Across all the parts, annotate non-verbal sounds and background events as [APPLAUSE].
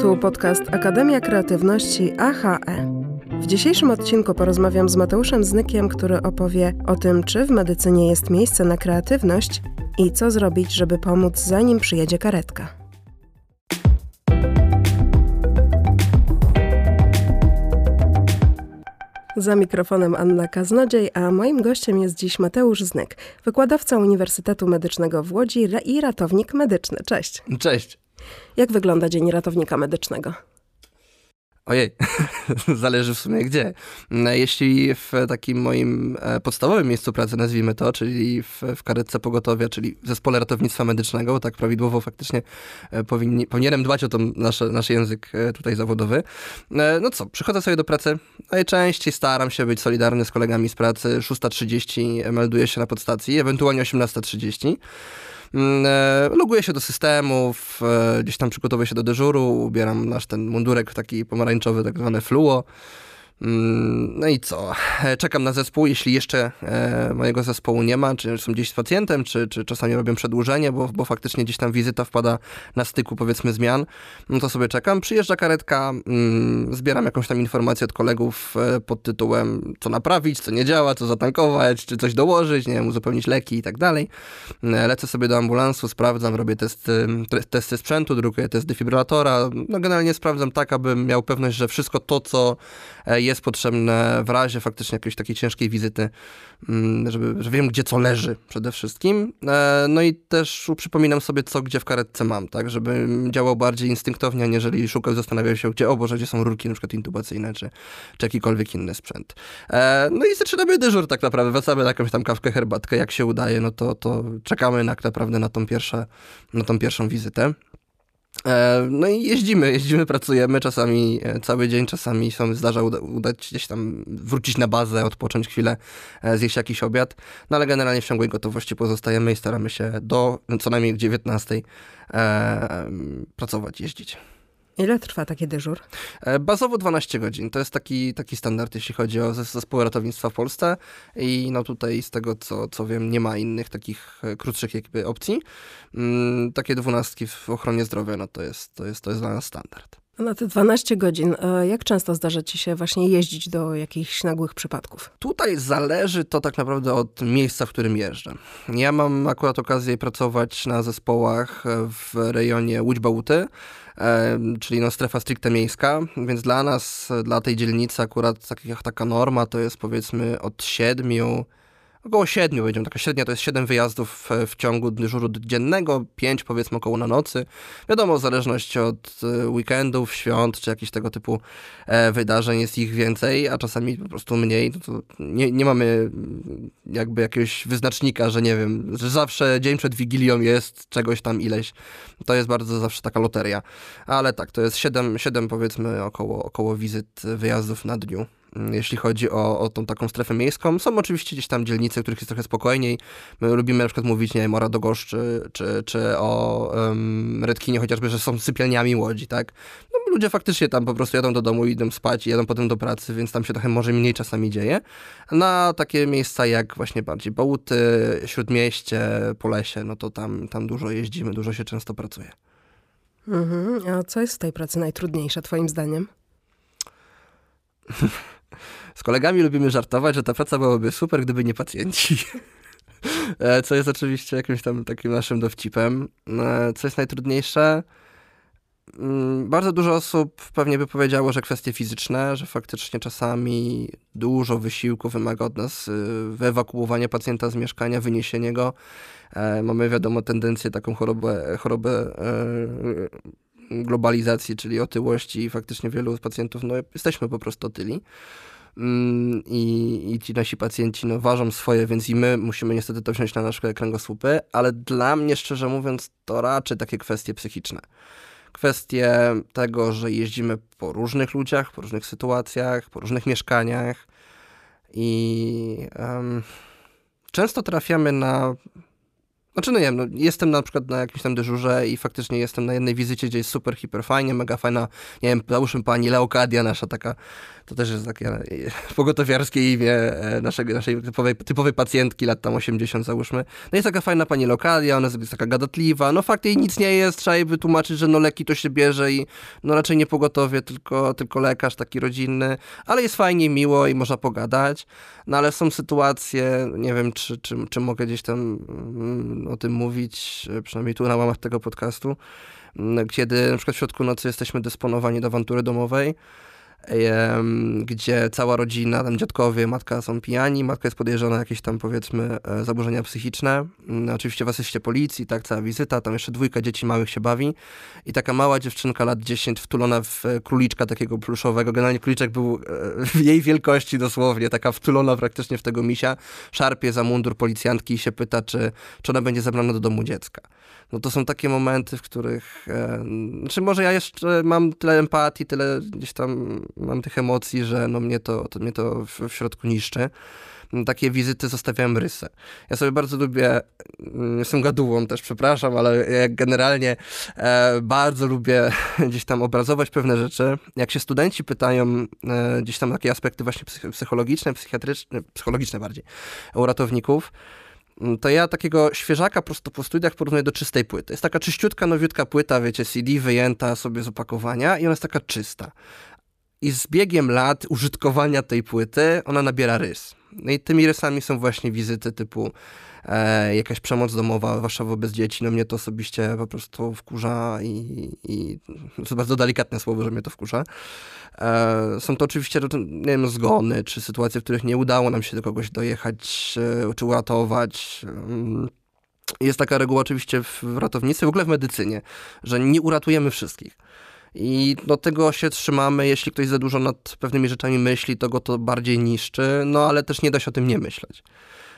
Tu podcast Akademia Kreatywności AHE. W dzisiejszym odcinku porozmawiam z Mateuszem Znykiem, który opowie o tym, czy w medycynie jest miejsce na kreatywność i co zrobić, żeby pomóc, zanim przyjedzie karetka. Za mikrofonem Anna Kaznodziej, a moim gościem jest dziś Mateusz Znyk, wykładowca Uniwersytetu Medycznego w Łodzi i ratownik medyczny. Cześć. Cześć. Jak wygląda dzień ratownika medycznego? Ojej, [LAUGHS] zależy w sumie gdzie. Jeśli w takim moim e, podstawowym miejscu pracy, nazwijmy to, czyli w, w karetce pogotowia, czyli w zespole ratownictwa medycznego, tak prawidłowo faktycznie e, powinni, powinienem dbać o to nasze, nasz język e, tutaj zawodowy. No co, przychodzę sobie do pracy, najczęściej staram się być solidarny z kolegami z pracy, 6.30 melduję się na podstacji, ewentualnie 18.30. Mm, e, loguję się do systemów, e, gdzieś tam przygotowuję się do dyżuru, ubieram nasz ten mundurek taki pomarańczowy, tak zwane fluo. Mm, no i co? E, czekam na zespół, jeśli jeszcze e, mojego zespołu nie ma, czy są gdzieś z pacjentem, czy, czy czasami robię przedłużenie, bo, bo faktycznie gdzieś tam wizyta wpada na styku powiedzmy zmian, no to sobie czekam. Przyjeżdża karetka, mm, zbieram jakąś tam informację od kolegów e, pod tytułem co naprawić, co nie działa, co zatankować, czy coś dołożyć, nie wiem, uzupełnić leki i tak dalej. Lecę sobie do ambulansu, sprawdzam, robię testy, testy sprzętu, drukuję test defibrylatora. No generalnie sprawdzam tak, abym miał pewność, że wszystko to, co jest potrzebne w razie faktycznie jakiejś takiej ciężkiej wizyty, mm, żeby, że wiem, gdzie co leży przede wszystkim. E, no i też przypominam sobie, co gdzie w karetce mam, tak, żeby działał bardziej instynktownie, aniżeli szukał, zastanawiał się, gdzie, o Boże, gdzie są rurki na przykład intubacyjne, czy, czy jakikolwiek inny sprzęt. E, no i zaczynamy dyżur tak naprawdę, wracamy na jakąś tam kawkę, herbatkę, jak się udaje, no to, to czekamy tak naprawdę na tą, pierwsze, na tą pierwszą wizytę. E, no i jeździmy, jeździmy, pracujemy, czasami e, cały dzień, czasami się zdarza uda, udać gdzieś tam wrócić na bazę, odpocząć chwilę, e, zjeść jakiś obiad, no ale generalnie w ciągłej gotowości pozostajemy i staramy się do co najmniej 19 e, pracować, jeździć. Ile trwa taki dyżur? E, bazowo 12 godzin. To jest taki, taki standard, jeśli chodzi o zespoły ratownictwa w Polsce. I no tutaj z tego, co, co wiem, nie ma innych takich e, krótszych jakby opcji. Mm, takie dwunastki w ochronie zdrowia, no to jest, to jest, to jest dla nas standard. Na te 12 godzin, e, jak często zdarza ci się właśnie jeździć do jakichś nagłych przypadków? Tutaj zależy to tak naprawdę od miejsca, w którym jeżdżę. Ja mam akurat okazję pracować na zespołach w rejonie Łódź-Bałuty, czyli no strefa stricte miejska, więc dla nas, dla tej dzielnicy akurat taka, norma to jest powiedzmy od siedmiu około siedmiu, powiedziałbym, taka średnia to jest siedem wyjazdów w ciągu dyżuru dziennego, pięć powiedzmy około na nocy. Wiadomo, w zależności od e, weekendów, świąt czy jakichś tego typu e, wydarzeń jest ich więcej, a czasami po prostu mniej. To nie, nie mamy mm, jakby jakiegoś wyznacznika, że nie wiem, że zawsze dzień przed Wigilią jest czegoś tam ileś. To jest bardzo zawsze taka loteria. Ale tak, to jest siedem, siedem powiedzmy około, około wizyt, wyjazdów na dniu. Mm, jeśli chodzi o, o tą taką strefę miejską. Są oczywiście gdzieś tam dzielnice, w których jest trochę spokojniej. My lubimy na przykład mówić, nie wiem, o Radogoszczy, czy, czy o um, Redkinie, chociażby, że są sypialniami Łodzi, tak? No, ludzie faktycznie tam po prostu jadą do domu, idą spać i jadą potem do pracy, więc tam się trochę może mniej czasami dzieje. Na takie miejsca jak właśnie bardziej Bałuty, Śródmieście, Polesie, no to tam, tam dużo jeździmy, dużo się często pracuje. Mhm. A co jest w tej pracy najtrudniejsze, twoim zdaniem? [LAUGHS] Z kolegami lubimy żartować, że ta praca byłaby super, gdyby nie pacjenci. [LAUGHS] E, co jest oczywiście jakimś tam takim naszym dowcipem. E, co jest najtrudniejsze? Mm, bardzo dużo osób pewnie by powiedziało, że kwestie fizyczne, że faktycznie czasami dużo wysiłku wymaga od nas y, wyewakuowanie pacjenta z mieszkania, wyniesienie go. E, mamy wiadomo tendencję taką chorobę, chorobę globalizacji, czyli otyłości i faktycznie wielu pacjentów, no jesteśmy po prostu otyli. Mm, I, I, ci nasi pacjenci no, ważą swoje, więc i my musimy niestety to wziąć na nasze kręgosłupy, ale dla mnie, szczerze mówiąc, to raczej takie kwestie psychiczne. Kwestie tego, że jeździmy po różnych ludziach, po różnych sytuacjach, po różnych mieszkaniach i um, często trafiamy na znaczy, no nie wiem, no, jestem na przykład na jakimś tam dyżurze i faktycznie jestem na jednej wizycie, gdzie jest super, hiper fajnie, mega fajna, nie wiem, załóżmy pani Leokadia, nasza taka To też jest takie [LAUGHS] pogotowiarskie imię naszego, naszej typowej, typowej pacjentki lat tam 80 załóżmy. No jest taka fajna pani lokalia, ona jest taka gadatliwa, no fakt jej nic nie jest, trzeba jej wytłumaczyć, że no leki to się bierze i no raczej nie pogotowie, tylko, tylko lekarz taki rodzinny, ale jest fajnie, miło i można pogadać. No ale są sytuacje, nie wiem, czy, czy, czy mogę gdzieś tam mm, o tym mówić, przynajmniej tu na łamach tego podcastu, mm, kiedy na przykład w środku nocy jesteśmy dysponowani do awantury domowej, gdzie cała rodzina, tam dziadkowie, matka są pijani, matka jest podejrzana jakieś tam powiedzmy e, zaburzenia psychiczne. Mm, oczywiście w asyście policji, tak, cała wizyta, tam jeszcze dwójka dzieci małych się bawi. I taka mała dziewczynka lat 10 wtulona w e, króliczka takiego pluszowego, generalnie króliczek był e, w jej wielkości dosłownie, taka wtulona praktycznie w tego misia, szarpie za mundur policjantki i się pyta, czy, czy ona będzie zabrana do domu dziecka. No to są takie momenty, w których, e, znaczy może ja jeszcze mam tyle empatii, tyle gdzieś tam mam tych emocji, że no mnie to, to mnie to w, w środku niszczy. Takie wizyty zostawiałem rysę. Ja sobie bardzo lubię, mm, jestem gadułą też, przepraszam, ale generalnie e, bardzo lubię [LAUGHS] gdzieś tam obrazować pewne rzeczy. Jak się studenci pytają e, gdzieś tam takie aspekty właśnie psychologiczne, psychiatryczne, psychologiczne bardziej, u ratowników, Mm, to ja takiego świeżaka prosto po studiach porównuję do czystej płyty. Jest taka czyściutka, nowiutka płyta, wiecie, CD wyjęta sobie z opakowania i ona jest taka czysta. I z biegiem lat użytkowania tej płyty ona nabiera rys. No i tymi rysami są właśnie wizyty typu e, jakaś przemoc domowa, Warszawa wobec dzieci. No mnie to osobiście po prostu wkurza i, i to jest bardzo delikatne słowo, że mnie to wkurza. E, są to oczywiście, nie wiem, zgony, czy sytuacje, w których nie udało nam się do kogoś dojechać, e, czy uratować. Jest taka reguła oczywiście w ratownictwie, w ogóle w medycynie, że nie uratujemy wszystkich. I do tego się trzymamy. Jeśli ktoś za dużo nad pewnymi rzeczami myśli, to go to bardziej niszczy, no ale też nie da się o tym nie myśleć.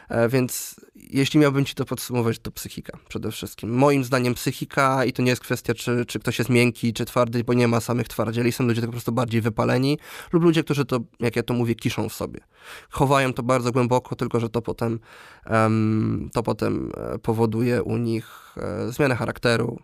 E, więc jeśli miałbym ci to podsumować, to psychika przede wszystkim. Moim zdaniem psychika i to nie jest kwestia, czy, czy ktoś jest miękki, czy twardy, bo nie ma samych twardzieli. Są ludzie tak po prostu bardziej wypaleni lub ludzie, którzy to, jak ja to mówię, kiszą w sobie. Chowają to bardzo głęboko, tylko że to potem, um, to potem e, powoduje u nich e, zmianę charakteru,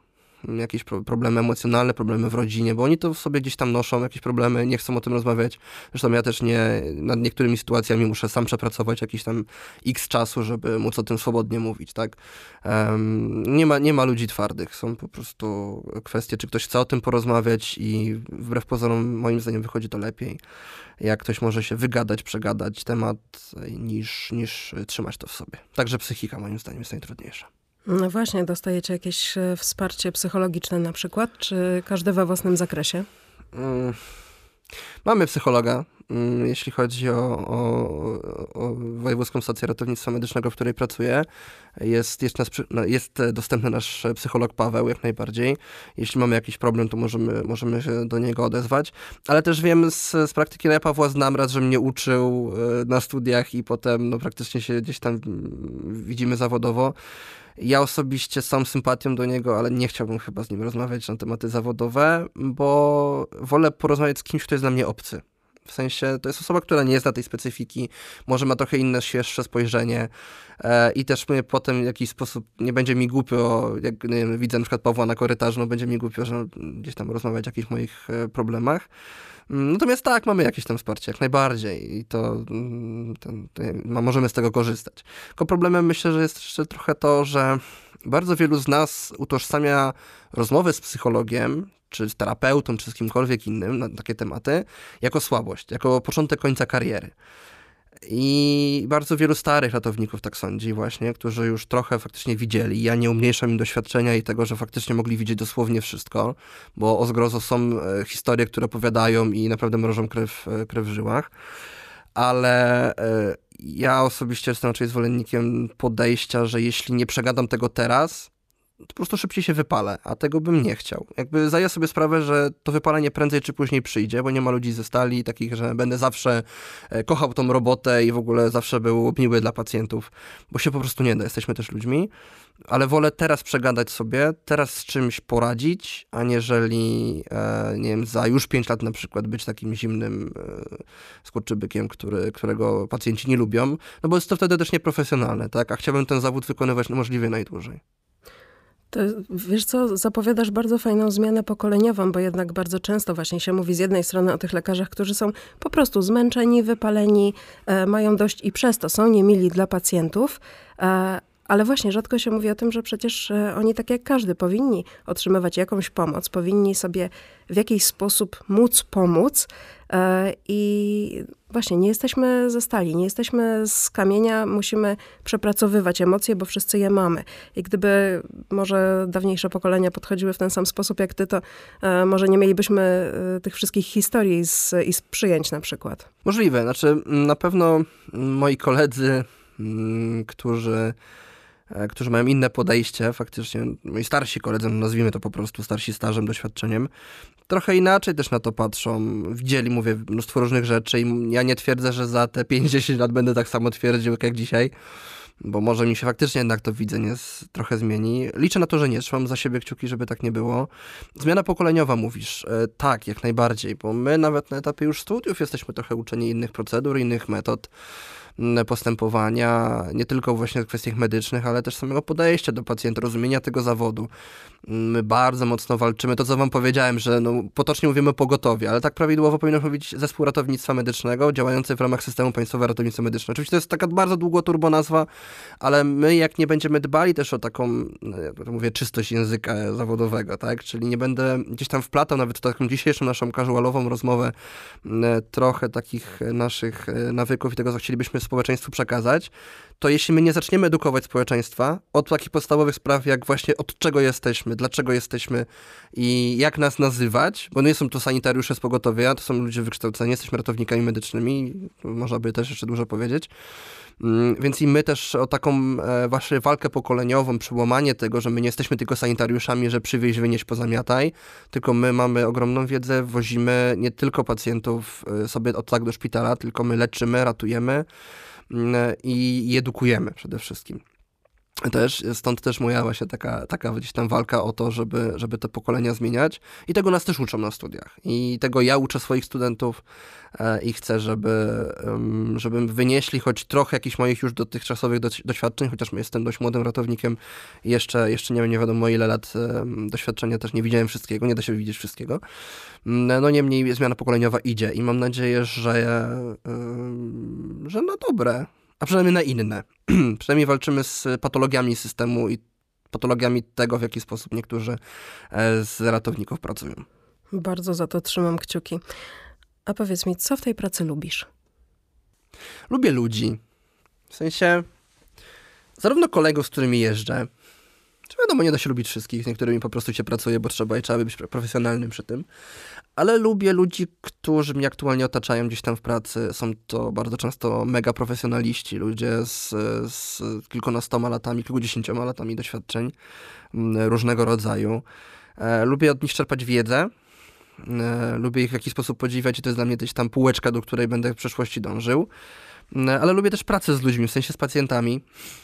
jakieś problemy emocjonalne, problemy w rodzinie, bo oni to w sobie gdzieś tam noszą, jakieś problemy, nie chcą o tym rozmawiać. Zresztą ja też nie, nad niektórymi sytuacjami muszę sam przepracować jakiś tam x czasu, żeby móc o tym swobodnie mówić, tak? Um, nie, ma, nie ma ludzi twardych, są po prostu kwestie, czy ktoś chce o tym porozmawiać i wbrew pozorom moim zdaniem wychodzi to lepiej, jak ktoś może się wygadać, przegadać temat, niż, niż trzymać to w sobie. Także psychika moim zdaniem jest najtrudniejsza. No właśnie, dostajecie jakieś e, wsparcie psychologiczne na przykład, czy każdy we własnym zakresie? Mm. Mamy psychologa, mm, jeśli chodzi o, o, o Wojewódzką Stację Ratownictwa Medycznego, w której pracuję. Jest, jest, nas, no, jest dostępny nasz psycholog Paweł, jak najbardziej. Jeśli mamy jakiś problem, to możemy, możemy się do niego odezwać. Ale też wiem z, z praktyki, no ja Pawła znam raz, że mnie uczył e, na studiach i potem no, praktycznie się gdzieś tam mm, widzimy zawodowo. Ja osobiście sam sympatią do niego, ale nie chciałbym chyba z nim rozmawiać na tematy zawodowe, bo wolę porozmawiać z kimś, kto jest dla mnie obcy. W sensie to jest osoba, która nie zna tej specyfiki, może ma trochę inne, świeższe spojrzenie e, i też mnie potem w jakiś sposób nie będzie mi głupio, jak nie wiem, widzę na przykład Pawła na korytarzu, no będzie mi głupio, że gdzieś tam rozmawiać o jakichś moich e, problemach. Mm, natomiast tak, mamy jakieś tam wsparcie, jak najbardziej i to, mm, to możemy z tego korzystać. Tylko problemem myślę, że jest jeszcze trochę to, że bardzo wielu z nas utożsamia rozmowę z psychologiem, czy z terapeutą, czy z kimkolwiek innym na takie tematy, jako słabość, jako początek końca kariery. I bardzo wielu starych ratowników tak sądzi właśnie, którzy już trochę faktycznie widzieli. Ja nie umniejszam im doświadczenia i tego, że faktycznie mogli widzieć dosłownie wszystko, bo o zgrozo są e, historie, które opowiadają i naprawdę mrożą krew, e, krew w żyłach. Ale e, ja osobiście jestem raczej zwolennikiem podejścia, że jeśli nie przegadam tego teraz, po prostu szybciej się wypalę, a tego bym nie chciał. Jakby zdaję sobie sprawę, że to wypalenie prędzej czy później przyjdzie, bo nie ma ludzi ze stali takich, że będę zawsze e, kochał tą robotę i w ogóle zawsze był miły dla pacjentów, bo się po prostu nie da, jesteśmy też ludźmi, ale wolę teraz przegadać sobie, teraz z czymś poradzić, aniżeli, e, nie wiem, za już pięć lat na przykład być takim zimnym e, skurczybykiem, który, którego pacjenci nie lubią, no bo jest to wtedy też nieprofesjonalne, tak, a chciałbym ten zawód wykonywać możliwie najdłużej. To, wiesz co, zapowiadasz bardzo fajną zmianę pokoleniową, bo jednak bardzo często właśnie się mówi z jednej strony o tych lekarzach, którzy są po prostu zmęczeni, wypaleni, e, mają dość i przez to są niemili dla pacjentów, e, ale właśnie rzadko się mówi o tym, że przecież e, oni, tak jak każdy, powinni otrzymywać jakąś pomoc, powinni sobie w jakiś sposób móc pomóc. E, I właśnie nie jesteśmy ze stali, nie jesteśmy z kamienia, musimy przepracowywać emocje, bo wszyscy je mamy. I gdyby może dawniejsze pokolenia podchodziły w ten sam sposób jak ty, to e, może nie mielibyśmy tych wszystkich historii z, i z przyjęć na przykład. Możliwe. Znaczy, na pewno moi koledzy, którzy którzy mają inne podejście, faktycznie moi starsi koledzy, no nazwijmy to po prostu starsi stażem, doświadczeniem, trochę inaczej też na to patrzą. Widzieli, mówię, mnóstwo różnych rzeczy i ja nie twierdzę, że za te 50 lat będę tak samo twierdził jak dzisiaj, bo może mi się faktycznie jednak to widzenie trochę zmieni. Liczę na to, że nie. Trzymam za siebie kciuki, żeby tak nie było. Zmiana pokoleniowa mówisz. E, tak, jak najbardziej, bo my nawet na etapie już studiów jesteśmy trochę uczeni innych procedur, innych metod postępowania, nie tylko właśnie w kwestiach medycznych, ale też samego podejścia do pacjenta, rozumienia tego zawodu. My bardzo mocno walczymy, to co wam powiedziałem, że no, potocznie mówimy pogotowie, ale tak prawidłowo powinno mówić zespół ratownictwa medycznego działający w ramach systemu Państwowego Ratownictwa Medycznego. Oczywiście to jest taka bardzo długo turbo nazwa, ale my jak nie będziemy dbali też o taką, no, mówię, czystość języka zawodowego, tak, czyli nie będę gdzieś tam wplatał nawet w taką dzisiejszą naszą casualową rozmowę trochę takich naszych e, nawyków i tego, co chcielibyśmy społeczeństwu przekazać, to jeśli my nie zaczniemy edukować społeczeństwa od takich podstawowych spraw, jak właśnie od czego jesteśmy, dlaczego jesteśmy i jak nas nazywać, bo nie są to sanitariusze z pogotowia, to są ludzie wykształceni, jesteśmy ratownikami medycznymi, można by też jeszcze dużo powiedzieć. Mm, więc i my też o taką e, właśnie walkę pokoleniową, przełamanie tego, że my nie jesteśmy tylko sanitariuszami, że przywieź, wynieś, pozamiataj, tylko my mamy ogromną wiedzę, wozimy nie tylko pacjentów e, sobie od tak do szpitala, tylko my leczymy, ratujemy i edukujemy przede wszystkim też, stąd też moja właśnie taka, taka gdzieś tam walka o to, żeby, żeby te pokolenia zmieniać. I tego nas też uczą na studiach. I tego ja uczę swoich studentów e, i chcę, żeby, żebym wynieśli choć trochę jakichś moich już dotychczasowych doświadczeń, chociaż jestem dość młodym ratownikiem i jeszcze, jeszcze nie wiem, nie wiadomo ile lat doświadczenia też nie widziałem wszystkiego, nie da się widzieć wszystkiego. Mm, no niemniej zmiana pokoleniowa idzie i mam nadzieję, że, że na dobre, a przynajmniej na inne. [CLEARS THROAT] przynajmniej walczymy z patologiami systemu i patologiami tego, w jaki sposób niektórzy e, z ratowników pracują. Bardzo za to trzymam kciuki. A powiedz mi, co w tej pracy lubisz? Lubię ludzi. W sensie, zarówno kolegów, z którymi jeżdżę, czy wiadomo, nie da się lubić wszystkich, niektórymi po prostu się pracuje, bo trzeba i trzeba być profesjonalnym przy tym. Ale lubię ludzi, którzy mnie aktualnie otaczają gdzieś tam w pracy. Są to bardzo często mega profesjonaliści, ludzie z, z kilkunastoma latami, kilkudziesięcioma latami doświadczeń mm, różnego rodzaju. E, lubię od nich czerpać wiedzę. E, lubię ich w jakiś sposób podziwiać i to jest dla mnie gdzieś tam półeczka, do której będę w przyszłości dążył. No, ale lubię też pracę z ludźmi, w sensie z pacjentami.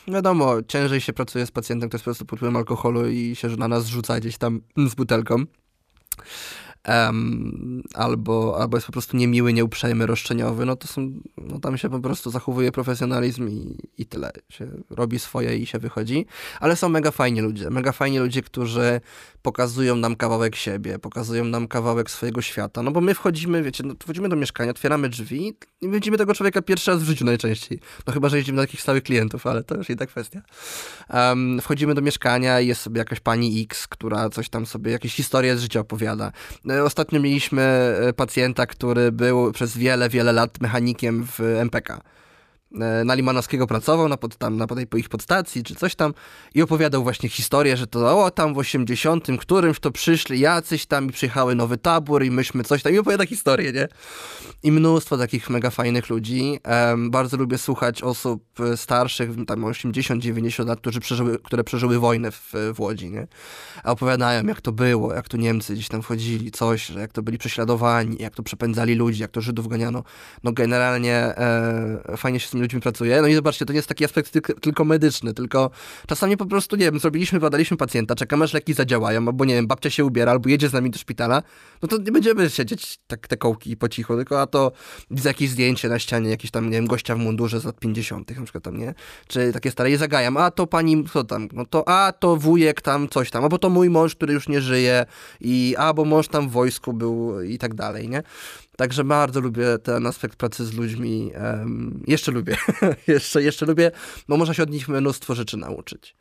Wiadomo, ciężej się pracuje z pacjentem, który jest po prostu pod wpływem alkoholu i się na nas rzuca gdzieś tam z butelką um, albo, albo jest po prostu niemiły, nieuprzejmy, roszczeniowy, no to są, no tam się po prostu zachowuje profesjonalizm i, i tyle. Się robi swoje i się wychodzi. Ale są mega fajni ludzie, mega fajni ludzie, którzy pokazują nam kawałek siebie, pokazują nam kawałek swojego świata, no bo my wchodzimy, wiecie, no, wchodzimy do mieszkania, otwieramy drzwi i widzimy tego człowieka pierwszy raz w życiu najczęściej. No chyba, że jeździmy do takich stałych klientów, ale to już inna kwestia. Um, wchodzimy do mieszkania i jest sobie jakaś pani X, która coś tam sobie, jakieś historie z życia opowiada. E, ostatnio mieliśmy e, pacjenta, który był przez wiele, wiele lat mechanikiem w MPK. E, na Limanowskiego pracował na, pod, tam, na tej, po ich podstacji czy coś tam i opowiadał właśnie historię, że to o tam w 80 którymś to przyszli jacyś tam i przyjechały nowy tabór i myśmy coś tam i opowiada historię, nie? I mnóstwo takich mega fajnych ludzi. Um, bardzo lubię słuchać osób e, starszych, tam 80-90 lat, którzy przeżyły, które przeżyły wojnę w, w Łodzi, nie? A opowiadają jak to było, jak tu Niemcy gdzieś tam wchodzili, coś, że jak to byli prześladowani, jak to przepędzali ludzi, jak to Żydów ganiano. No generalnie e, fajnie się z tymi ludźmi. No i zobaczcie, to nie jest taki aspekt tylko medyczny, tylko czasami po prostu, nie wiem, zrobiliśmy, badaliśmy pacjenta, czekamy aż leki zadziałają, albo nie wiem, babcia się ubiera, albo jedzie z nami do szpitala, no to nie będziemy siedzieć tak te kołki po cichu, tylko a to widzę jakieś zdjęcie na ścianie, jakiś tam, nie wiem, gościa w mundurze z lat 50. na przykład tam, nie? Czy takie stare, je zagajam, a to pani, co tam, no to, a to wujek tam, coś tam, albo to mój mąż, który już nie żyje i, a, bo mąż tam w wojsku był i tak dalej, nie? Także bardzo lubię ten aspekt pracy z ludźmi. Um, jeszcze lubię. [LAUGHS] jeszcze, jeszcze lubię, bo można się od nich mnóstwo rzeczy nauczyć.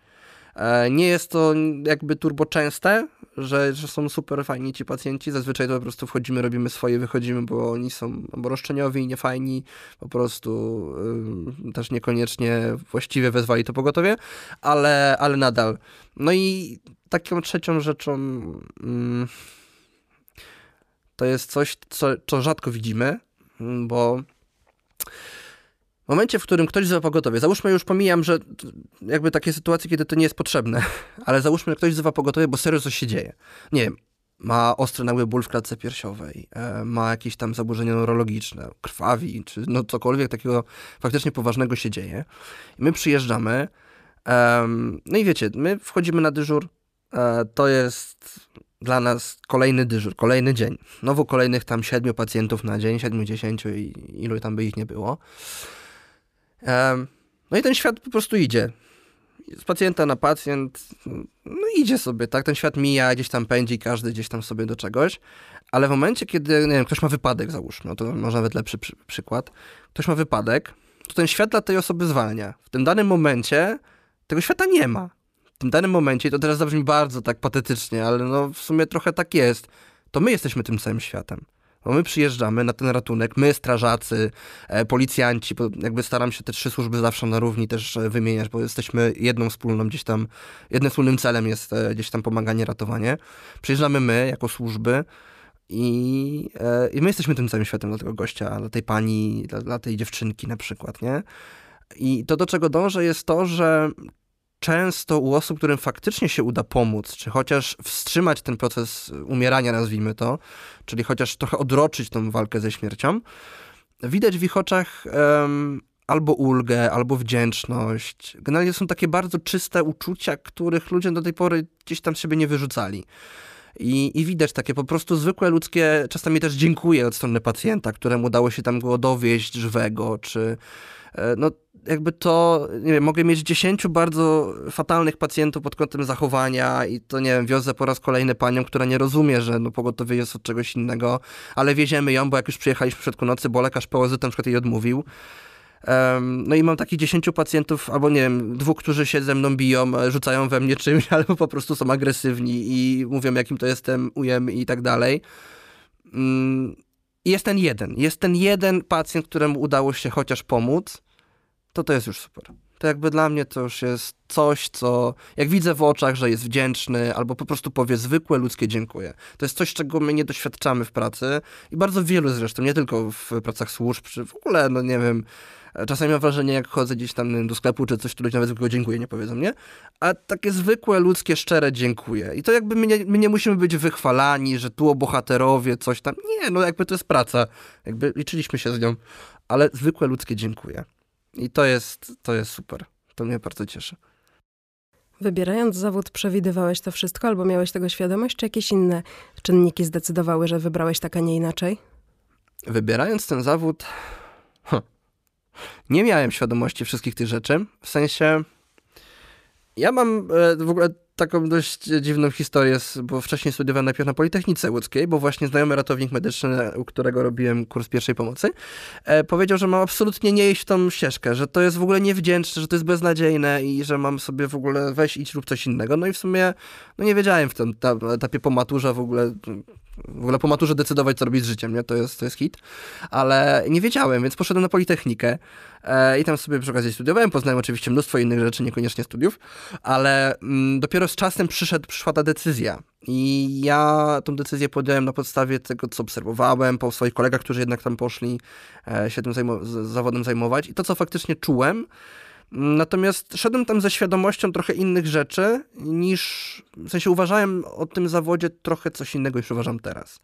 E, nie jest to jakby turbo częste, że, że są super fajni ci pacjenci. Zazwyczaj to po prostu wchodzimy, robimy swoje, wychodzimy, bo oni są albo roszczeniowi, niefajni, po prostu y, też niekoniecznie właściwie wezwali to pogotowie, ale, ale nadal. No i taką trzecią rzeczą. Y, to jest coś, co, co rzadko widzimy, mm, bo w momencie, w którym ktoś wzywa pogotowie, załóżmy już pomijam, że jakby takie sytuacje, kiedy to nie jest potrzebne, [LAUGHS] ale załóżmy, że ktoś wzywa pogotowie, bo serio coś się dzieje. Nie wiem, ma ostry nagły ból w klatce piersiowej, e, ma jakieś tam zaburzenia neurologiczne, krwawi, czy no cokolwiek takiego faktycznie poważnego się dzieje. I my przyjeżdżamy, no i wiecie, my wchodzimy na dyżur, e, to jest dla nas kolejny dyżur, kolejny dzień. Nowo kolejnych tam siedmiu pacjentów na dzień, siedmiu, dziesięciu i ilu tam by ich nie było. No i ten świat po prostu idzie. Z pacjenta na pacjent, no idzie sobie, tak? Ten świat mija, gdzieś tam pędzi, każdy gdzieś tam sobie do czegoś. Ale w momencie, kiedy, nie wiem, ktoś ma wypadek, załóżmy, no to może nawet lepszy przy, przykład. Ktoś ma wypadek, to ten świat dla tej osoby zwalnia. W tym danym momencie tego świata nie ma. Tym danym momencie, to teraz zabrzmi bardzo tak patetycznie, ale no w sumie trochę tak jest, to my jesteśmy tym całym światem. Bo my przyjeżdżamy na ten ratunek, my strażacy, e, policjanci, bo jakby staram się te trzy służby zawsze na równi też e, wymieniać, bo jesteśmy jedną wspólną gdzieś tam, jednym wspólnym celem jest e, gdzieś tam pomaganie, ratowanie. Przyjeżdżamy my jako służby i, e, i my jesteśmy tym całym światem dla tego gościa, dla tej pani, dla, dla tej dziewczynki na przykład, nie? I to, do czego dążę, jest to, że często u osób, którym faktycznie się uda pomóc, czy chociaż wstrzymać ten proces umierania, nazwijmy to, czyli chociaż trochę odroczyć tą walkę ze śmiercią, widać w ich oczach um, albo ulgę, albo wdzięczność. Generalnie są takie bardzo czyste uczucia, których ludzie do tej pory gdzieś tam siebie nie wyrzucali. I, I widać takie po prostu zwykłe ludzkie, czasami też dziękuję od strony pacjenta, któremu udało się tam go dowieść żywego, czy e, no jakby to, nie wiem, mogę mieć dziesięciu bardzo fatalnych pacjentów pod kątem zachowania i to, nie wiem, wiozę po raz kolejny panią, która nie rozumie, że no pogotowie jest od czegoś innego, ale wieziemy ją, bo jak już przyjechaliśmy przed nocy, bo lekarz POZ na przykład jej odmówił. No i mam takich dziesięciu pacjentów, albo nie wiem, dwóch, którzy się ze mną biją, rzucają we mnie czymś, [LAUGHS] albo po prostu są agresywni i mówią, jakim to jestem, ujem i tak dalej. Um, jest ten jeden, jest ten jeden pacjent, któremu udało się chociaż pomóc to to jest już super. To jakby dla mnie to już jest coś, co jak widzę w oczach, że jest wdzięczny, albo po prostu powie zwykłe ludzkie dziękuję. To jest coś, czego my nie doświadczamy w pracy i bardzo wielu zresztą, nie tylko w pracach służb, czy w ogóle, no nie wiem, czasami mam wrażenie, jak chodzę gdzieś tam do sklepu czy coś, to ludzie nawet zwykłego dziękuję nie powiedzą, nie? A takie zwykłe, ludzkie, szczere dziękuję. I to jakby my nie, my nie musimy być wychwalani, że tu o bohaterowie, coś tam. Nie, no jakby to jest praca. Jakby liczyliśmy się z nią. Ale zwykłe, ludzkie dziękuję. I to jest, to jest super. To mnie bardzo cieszy. Wybierając zawód, przewidywałeś to wszystko, albo miałeś tego świadomość, czy jakieś inne czynniki zdecydowały, że wybrałeś tak, a nie inaczej? Wybierając ten zawód, huh, nie miałem świadomości wszystkich tych rzeczy. W sensie, ja mam e, w ogóle taką dość dziwną historię, bo wcześniej studiowałem najpierw na Politechnice Łódzkiej, bo właśnie znajomy ratownik medyczny, u którego robiłem kurs pierwszej pomocy, e, powiedział, że mam absolutnie nie iść w tą ścieżkę, że to jest w ogóle niewdzięczne, że to jest beznadziejne i że mam sobie w ogóle weź iść lub coś innego. No i w sumie no nie wiedziałem w tym etapie po maturze w ogóle w ogóle po maturze decydować, co robić z życiem, nie? To jest, to jest hit. Ale nie wiedziałem, więc poszedłem na Politechnikę i tam sobie przy okazji studiowałem. Poznałem oczywiście mnóstwo innych rzeczy, niekoniecznie studiów, ale mm, dopiero z czasem przyszedł, przyszła ta decyzja. I ja tą decyzję podjąłem na podstawie tego, co obserwowałem, po swoich kolegach, którzy jednak tam poszli e, się tym zajmo zawodem zajmować. I to, co faktycznie czułem, Natomiast szedłem tam ze świadomością trochę innych rzeczy, niż w sensie uważałem o tym zawodzie trochę coś innego niż uważam teraz.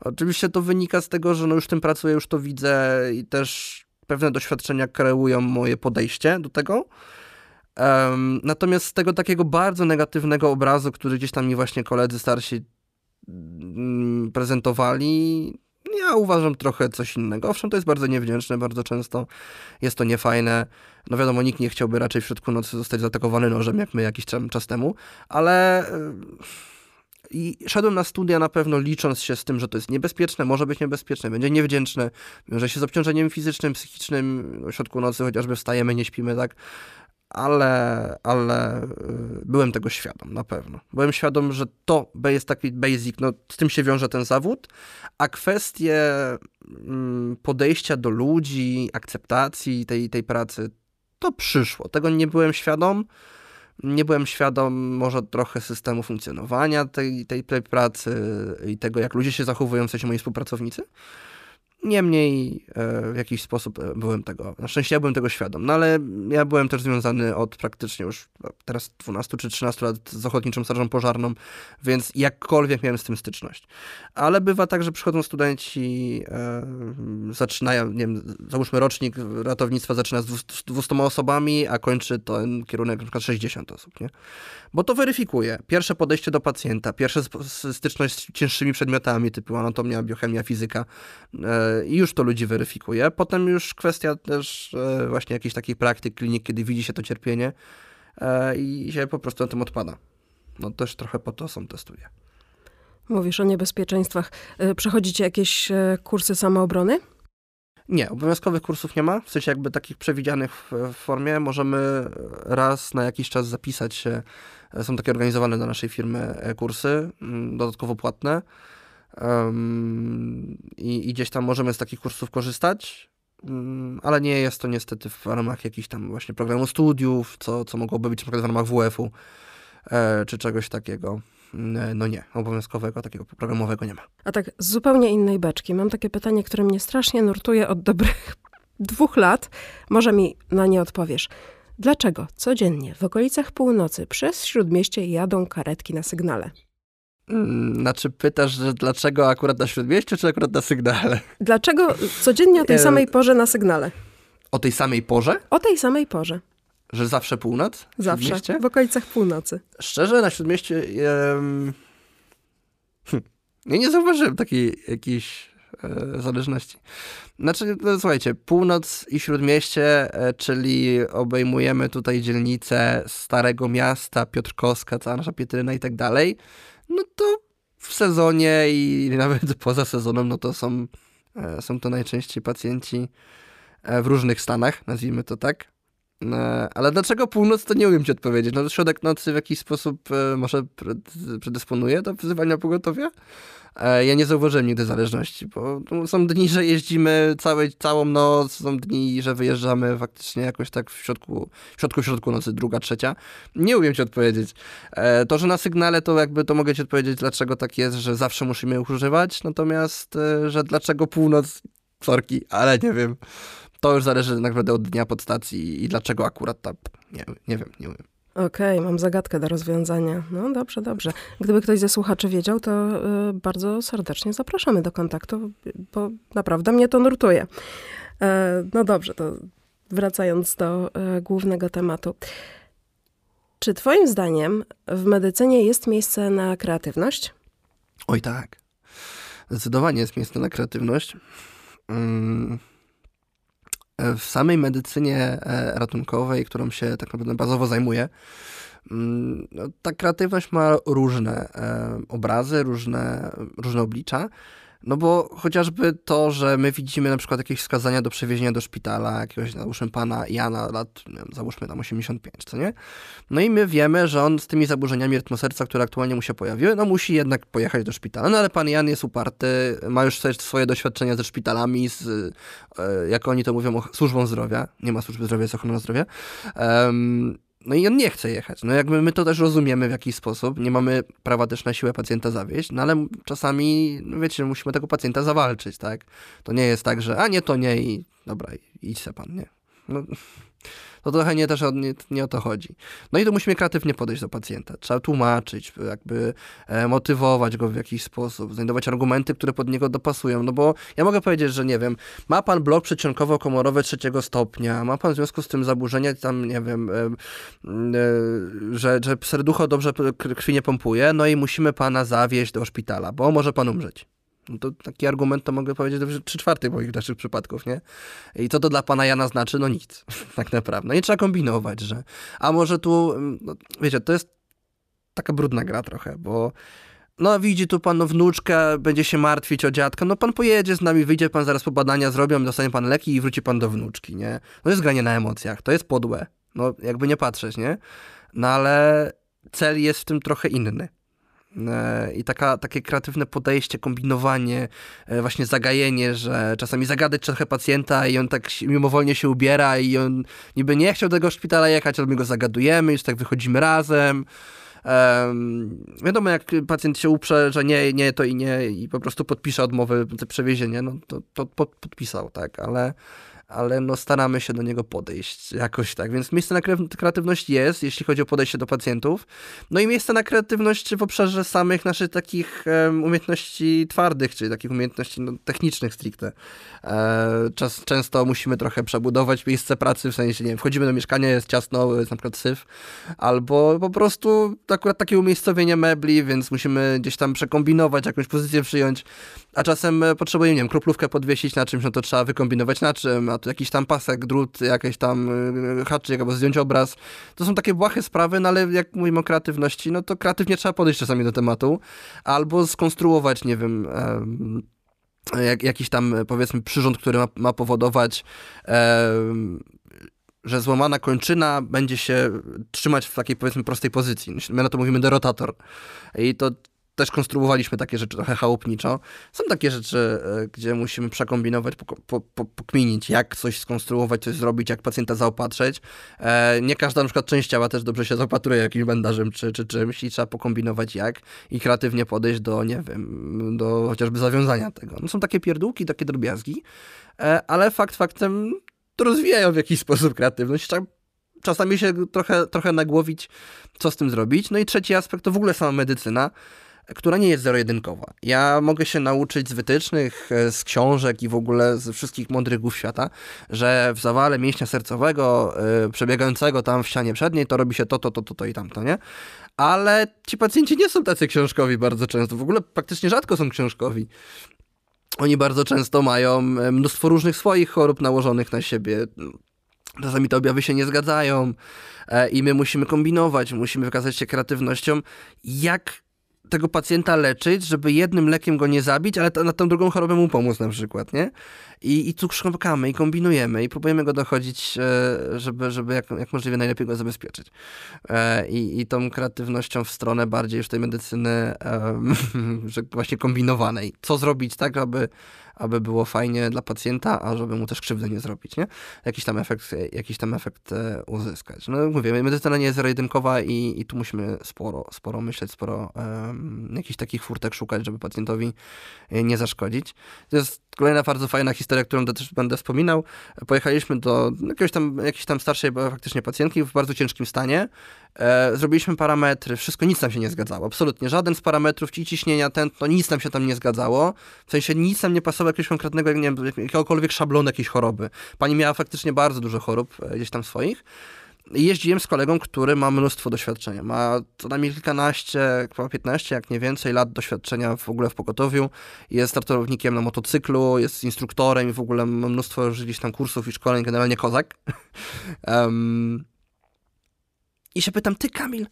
Oczywiście to wynika z tego, że no już tym pracuję, już to widzę i też pewne doświadczenia kreują moje podejście do tego. Um, natomiast z tego takiego bardzo negatywnego obrazu, który gdzieś tam mi właśnie koledzy starsi mm, prezentowali, ja uważam trochę coś innego. Owszem, to jest bardzo niewdzięczne, bardzo często jest to niefajne. No wiadomo, nikt nie chciałby raczej w środku nocy zostać zaatakowany nożem, jak my jakiś czas temu, ale i szedłem na studia na pewno licząc się z tym, że to jest niebezpieczne, może być niebezpieczne, będzie niewdzięczne, wiąże się z obciążeniem fizycznym, psychicznym, w środku nocy chociażby wstajemy, nie śpimy, tak? Ale, ale y, byłem tego świadom, na pewno. Byłem świadom, że to jest taki basic, no z tym się wiąże ten zawód, a kwestie mm, podejścia do ludzi, akceptacji tej, tej pracy, to przyszło. Tego nie byłem świadom nie byłem świadom może trochę systemu funkcjonowania tej, tej, pracy i tego, jak ludzie się zachowują, w sensie moi współpracownicy. Niemniej e, w jakiś sposób e, byłem tego, na szczęście ja byłem tego świadom, no ale ja byłem też związany od praktycznie już teraz 12 czy 13 lat z Ochotniczą Strażą Pożarną, więc jakkolwiek miałem z tym styczność. Ale bywa tak, że przychodzą studenci, e, zaczynają, nie wiem, załóżmy rocznik ratownictwa zaczyna z 200 osobami, a kończy ten kierunek przykład 60 osób, nie? Bo to weryfikuje. Pierwsze podejście do pacjenta, pierwsza styczność z cięższymi przedmiotami typu anatomia, biochemia, fizyka, e, i już to ludzi weryfikuje. Potem już kwestia też e, właśnie jakichś takich praktyk, klinik, kiedy widzi się to cierpienie e, i się po prostu na tym odpada. No też trochę po to są te studia. Mówisz o niebezpieczeństwach. E, przechodzicie jakieś kursy samoobrony? Nie, obowiązkowych kursów nie ma, w sensie jakby takich przewidzianych w, formie. Możemy raz na jakiś czas zapisać się. Są takie organizowane na naszej firmy kursy, mm, dodatkowo płatne. Um, i, I gdzieś tam możemy z takich kursów korzystać, um, ale nie jest to niestety w ramach jakichś tam właśnie programu studiów, co, co mogłoby być przykład w ramach WF-u e, czy czegoś takiego. E, no nie, obowiązkowego takiego programowego nie ma. A tak z zupełnie innej beczki. Mam takie pytanie, które mnie strasznie nurtuje od dobrych [LAUGHS] dwóch lat. Może mi na nie odpowiesz. Dlaczego codziennie w okolicach północy przez śródmieście jadą karetki na sygnale? Hmm, znaczy pytasz, że dlaczego akurat na Śródmieściu, czy akurat na sygnale? Dlaczego codziennie o tej [LAUGHS] samej porze na sygnale? O tej samej porze? O tej samej porze. Że zawsze północ? Zawsze, w okolicach północy. Szczerze, na Śródmieście... Um... Hm. Ja nie zauważyłem takiej jakiejś e, zależności. Znaczy, no, słuchajcie, północ i Śródmieście, e, czyli obejmujemy tutaj dzielnice Starego Miasta, Piotrkowska, cała nasza Pietryna i tak dalej no to w sezonie i [LAUGHS] nawet poza sezonem, no to są, e, są to najczęściej pacjenci e, w różnych stanach, nazwijmy to tak. E, ale dlaczego północ, to nie umiem ci odpowiedzieć. No środek nocy w jakiś sposób może predysponuje do wzywania pogotowia? E, ja nie zauważyłem nigdy zależności, bo są dni, że jeździmy całe, całą noc, są dni, że wyjeżdżamy faktycznie jakoś tak w środku, w środku, w środku nocy, druga, trzecia. Nie umiem ci odpowiedzieć. E, to, że na sygnale, to jakby to mogę ci odpowiedzieć, dlaczego tak jest, że zawsze musimy używać, natomiast, e, że dlaczego północ, sorki, ale nie wiem. To już zależy tak naprawdę od dnia podstacji i dlaczego akurat tak, nie, nie wiem, nie wiem. Okej, okay, mam zagadkę do rozwiązania. No dobrze, dobrze. Gdyby ktoś ze słuchaczy wiedział, to y, bardzo serdecznie zapraszamy do kontaktu, bo naprawdę mnie to nurtuje. E, no dobrze, to wracając do e, głównego tematu. Czy Twoim zdaniem w medycynie jest miejsce na kreatywność? Oj, tak. Zdecydowanie jest miejsce na kreatywność. Mm w samej medycynie e, ratunkowej, którą się tak naprawdę bazowo zajmuję, mm, no, ta kreatywność ma różne e, obrazy, różne, różne oblicza. No bo chociażby to, że my widzimy na przykład jakieś wskazania do przewiezienia do szpitala jakiegoś, załóżmy, pana Jana, lat, wiem, załóżmy tam 85, co nie? No i my wiemy, że on z tymi zaburzeniami rytmu serca, które aktualnie mu się pojawiły, no musi jednak pojechać do szpitala. No ale pan Jan jest uparty, ma już swoje doświadczenia ze szpitalami, z, e, jak oni to mówią, służbą zdrowia. Nie ma służby zdrowia, jest ochrona zdrowia. Um, no i on nie chce jechać. No jakby my to też rozumiemy w jakiś sposób. Nie mamy prawa też na siłę pacjenta zawieść, no ale czasami, no wiecie, musimy tego pacjenta zawalczyć, tak? To nie jest tak, że a nie, to nie i dobra, idź se pan, nie. No, To trochę nie też o, nie, nie, o to chodzi. No i tu musimy kreatywnie podejść do pacjenta. Trzeba tłumaczyć, jakby e, motywować go w jakiś sposób, znajdować argumenty, które pod niego dopasują. No bo ja mogę powiedzieć, że nie wiem, ma pan blok przedsionkowo-komorowy trzeciego stopnia, ma pan w związku z tym zaburzenia tam, nie wiem, e, e, że, że serducho dobrze krwi nie pompuje, no i musimy pana zawieźć do szpitala, bo może pan umrzeć. No to taki argument to mogę powiedzieć do 3 czwartych moich naszych przypadków, nie? I co to dla pana Jana znaczy? No nic, [LAUGHS] tak naprawdę. No i trzeba kombinować, że a może tu, mm, no, wiecie, to jest taka brudna gra trochę, bo no widzi tu pan no, wnuczkę, będzie się martwić o dziadka, no pan pojedzie z nami, wyjdzie pan zaraz po badania, zrobią, dostanie pan leki i wróci pan do wnuczki, nie? No jest granie na emocjach, to jest podłe, no jakby nie patrzeć, nie? No ale cel jest w tym trochę inny. E, I taka, takie kreatywne podejście, kombinowanie, e, właśnie zagajenie, że czasami zagadać trochę pacjenta i on tak mimowolnie się ubiera i on niby nie chciał do tego szpitala jechać, ale my go zagadujemy, już tak wychodzimy razem. Um, wiadomo, jak pacjent się uprze, że nie, nie, to i nie i po prostu podpisze odmowę przewiezienie, no to, to pod, podpisał, tak, ale ale no staramy się do niego podejść jakoś tak. Więc miejsce na kreatywność jest, jeśli chodzi o podejście do pacjentów. No i miejsce na kreatywność w obszarze samych naszych takich um, umiejętności twardych, czyli takich umiejętności no, technicznych stricte. E, czas, często musimy trochę przebudować miejsce pracy, w sensie, nie wiem, wchodzimy do mieszkania, jest ciasno, jest na przykład syf, albo po prostu akurat takie umiejscowienie mebli, więc musimy gdzieś tam przekombinować, jakąś pozycję przyjąć, a czasem potrzebujemy, nie wiem, kroplówkę podwiesić na czymś, no to trzeba wykombinować na czym, a jakiś tam pasek, drut, jakieś tam y, haczyk, albo zdjąć obraz. To są takie błahe sprawy, no ale jak mówimy o kreatywności, no to kreatywnie trzeba podejść czasami do tematu, albo skonstruować, nie wiem, jak, jakiś tam powiedzmy przyrząd, który ma, ma powodować że złamana kończyna będzie się trzymać w takiej powiedzmy prostej pozycji. My na to mówimy derotator. I to też konstruowaliśmy takie rzeczy trochę chałupniczo. Są takie rzeczy, e, gdzie musimy przekombinować, po, po, pokminić, jak coś skonstruować, coś zrobić, jak pacjenta zaopatrzyć. E, nie każda na przykład część ciała też dobrze się zaopatruje jakimś bandażem czy, czy czymś i trzeba pokombinować jak i kreatywnie podejść do, nie wiem, do chociażby zawiązania tego. No są takie pierdółki, takie drobiazgi, e, ale fakt faktem to rozwijają w jakiś [LAUGHS] sposób kreatywność. Trzeba czasami się trochę, trochę nagłowić, co z tym zrobić. No i trzeci aspekt to w ogóle sama medycyna która nie jest zero-jedynkowa. Ja mogę się nauczyć z wytycznych, e, z książek i w ogóle ze wszystkich mądrych głów świata, że w zawale mięśnia sercowego yy, przebiegającego tam w ścianie przedniej to robi się to, to, to, to, to i tamto, nie? Ale ci pacjenci nie są tacy książkowi bardzo często. W ogóle praktycznie rzadko są książkowi. Oni bardzo często mają e, mnóstwo różnych swoich chorób nałożonych na siebie. Czasami te objawy się nie zgadzają i my musimy kombinować, musimy wykazać się kreatywnością, jak tego pacjenta leczyć, żeby jednym lekiem go nie zabić, ale na tą drugą chorobę mu pomóc na przykład, nie? I, i tu i kombinujemy i próbujemy go dochodzić, e, żeby, żeby jak, jak możliwie najlepiej go zabezpieczyć. E, I, I tą kreatywnością w stronę bardziej już tej medycyny [LAUGHS] że właśnie kombinowanej. Co zrobić tak, aby aby było fajnie dla pacjenta, a żeby mu też krzywdę nie zrobić, nie? Jakiś tam efekt, jakiś tam efekt e, uzyskać. No mówię, medycyna nie jest zero-jedynkowa i, i tu musimy sporo, sporo myśleć, sporo um, jakichś takich furtek szukać, żeby pacjentowi nie zaszkodzić. To jest kolejna bardzo fajna historia, którą też będę wspominał. Pojechaliśmy do jakiegoś tam, jakiejś tam starszej faktycznie pacjentki w bardzo ciężkim stanie. E, zrobiliśmy parametry, wszystko, nic nam się nie zgadzało. Absolutnie. Żaden z parametrów, ci ciśnienia, tętno, nic nam się tam nie zgadzało. W sensie nic nam nie pasowało jakiegoś konkretnego, nie wiem, jakiegokolwiek szablonu jakiejś choroby. Pani miała faktycznie bardzo dużo chorób e, gdzieś tam swoich. I jeździłem z kolegą, który ma mnóstwo doświadczenia. Ma co najmniej kilkanaście, chyba 15, jak nie więcej lat doświadczenia w ogóle w pogotowiu. Jest startownikiem na motocyklu, jest instruktorem i w ogóle mnóstwo już gdzieś tam kursów i szkoleń, generalnie kozak. [LAUGHS] um, I się pytam, ty Kamil,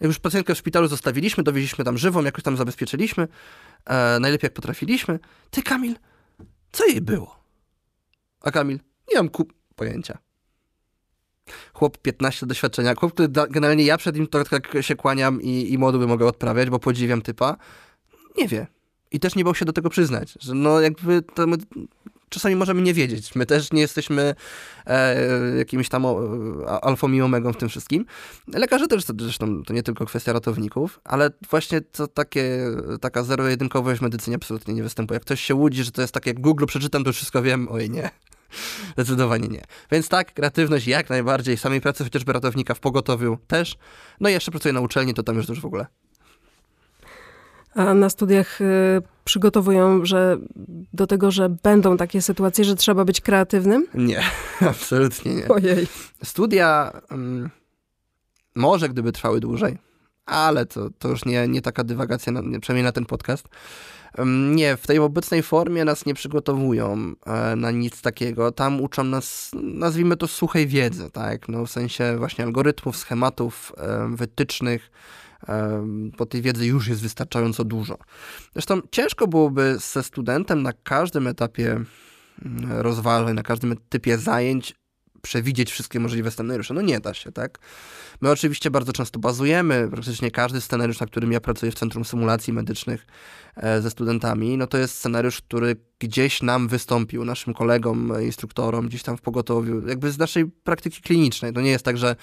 już pacjentkę w szpitalu zostawiliśmy, dowieźliśmy tam żywą, jakoś tam zabezpieczyliśmy, e, najlepiej jak potrafiliśmy. Ty Kamil, co jej było? A Kamil, nie mam ku... pojęcia. Chłop 15 doświadczenia, chłop, który da, generalnie ja przed nim to tak się kłaniam i, i modły mogę odprawiać, bo podziwiam typa, nie wie. I też nie bał się do tego przyznać, że no jakby to my czasami możemy nie wiedzieć. My też nie jesteśmy e, jakimś tam alfą i omegą w tym wszystkim. Lekarze też, zresztą to nie tylko kwestia ratowników, ale właśnie to takie, taka zero-jedynkowość w medycynie absolutnie nie występuje. Jak ktoś się łudzi, że to jest tak jak Google przeczytam, to wszystko wiem, oj nie. [LAUGHS] Zdecydowanie nie. Więc tak, kreatywność jak najbardziej, samej pracy chociażby ratownika w pogotowiu też. No i jeszcze pracuję na uczelni, to tam już już w ogóle. A na studiach y, przygotowują że do tego, że będą takie sytuacje, że trzeba być kreatywnym? Nie, [LAUGHS] absolutnie nie. Ojej. Studia um, może gdyby trwały dłużej, ale to, to już nie, nie taka dywagacja, na, przynajmniej na ten podcast. Nie, w tej obecnej formie nas nie przygotowują e, na nic takiego. Tam uczą nas, nazwijmy to, suchej wiedzy, tak? No, w sensie właśnie algorytmów, schematów, wytycznych, bo tej wiedzy już jest wystarczająco dużo. Zresztą ciężko byłoby ze studentem na każdym etapie mm, rozważań, na każdym typie zajęć przewidzieć wszystkie możliwe scenariusze. No nie da się, tak? My oczywiście bardzo często bazujemy, praktycznie każdy scenariusz, na którym ja pracuję w Centrum Symulacji Medycznych ze studentami, no to jest scenariusz, który gdzieś nam wystąpił, naszym kolegom, instruktorom, gdzieś tam w pogotowiu, jakby z naszej praktyki klinicznej. To nie jest tak, że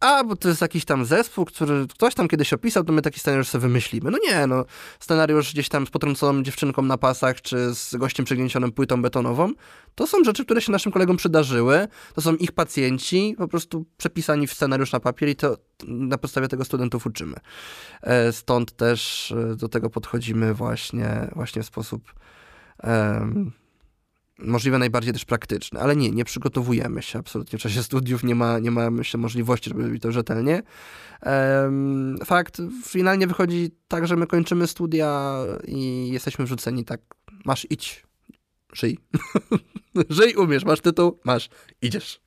a, bo to jest jakiś tam zespół, który ktoś tam kiedyś opisał, to my taki scenariusz sobie wymyślimy. No nie, no scenariusz gdzieś tam z potrąconą dziewczynką na pasach, czy z gościem przygnięcionym płytą betonową, to są rzeczy, które się naszym kolegom przydarzyły, to są ich pacjenci, po prostu przepisani w scenariusz na papier i to na podstawie tego studentów uczymy. E, stąd też e, do tego podchodzimy właśnie, właśnie w sposób um, najbardziej też praktyczny, ale nie, nie przygotowujemy się absolutnie w czasie [LAUGHS] studiów, nie ma, nie ma myślę, możliwości, żeby robić to rzetelnie. Um, fakt, finalnie wychodzi tak, że my kończymy studia i jesteśmy wrzuceni tak, masz idź, żyj. [LAUGHS] [LAUGHS] żyj, umiesz, masz tytuł, masz, idziesz.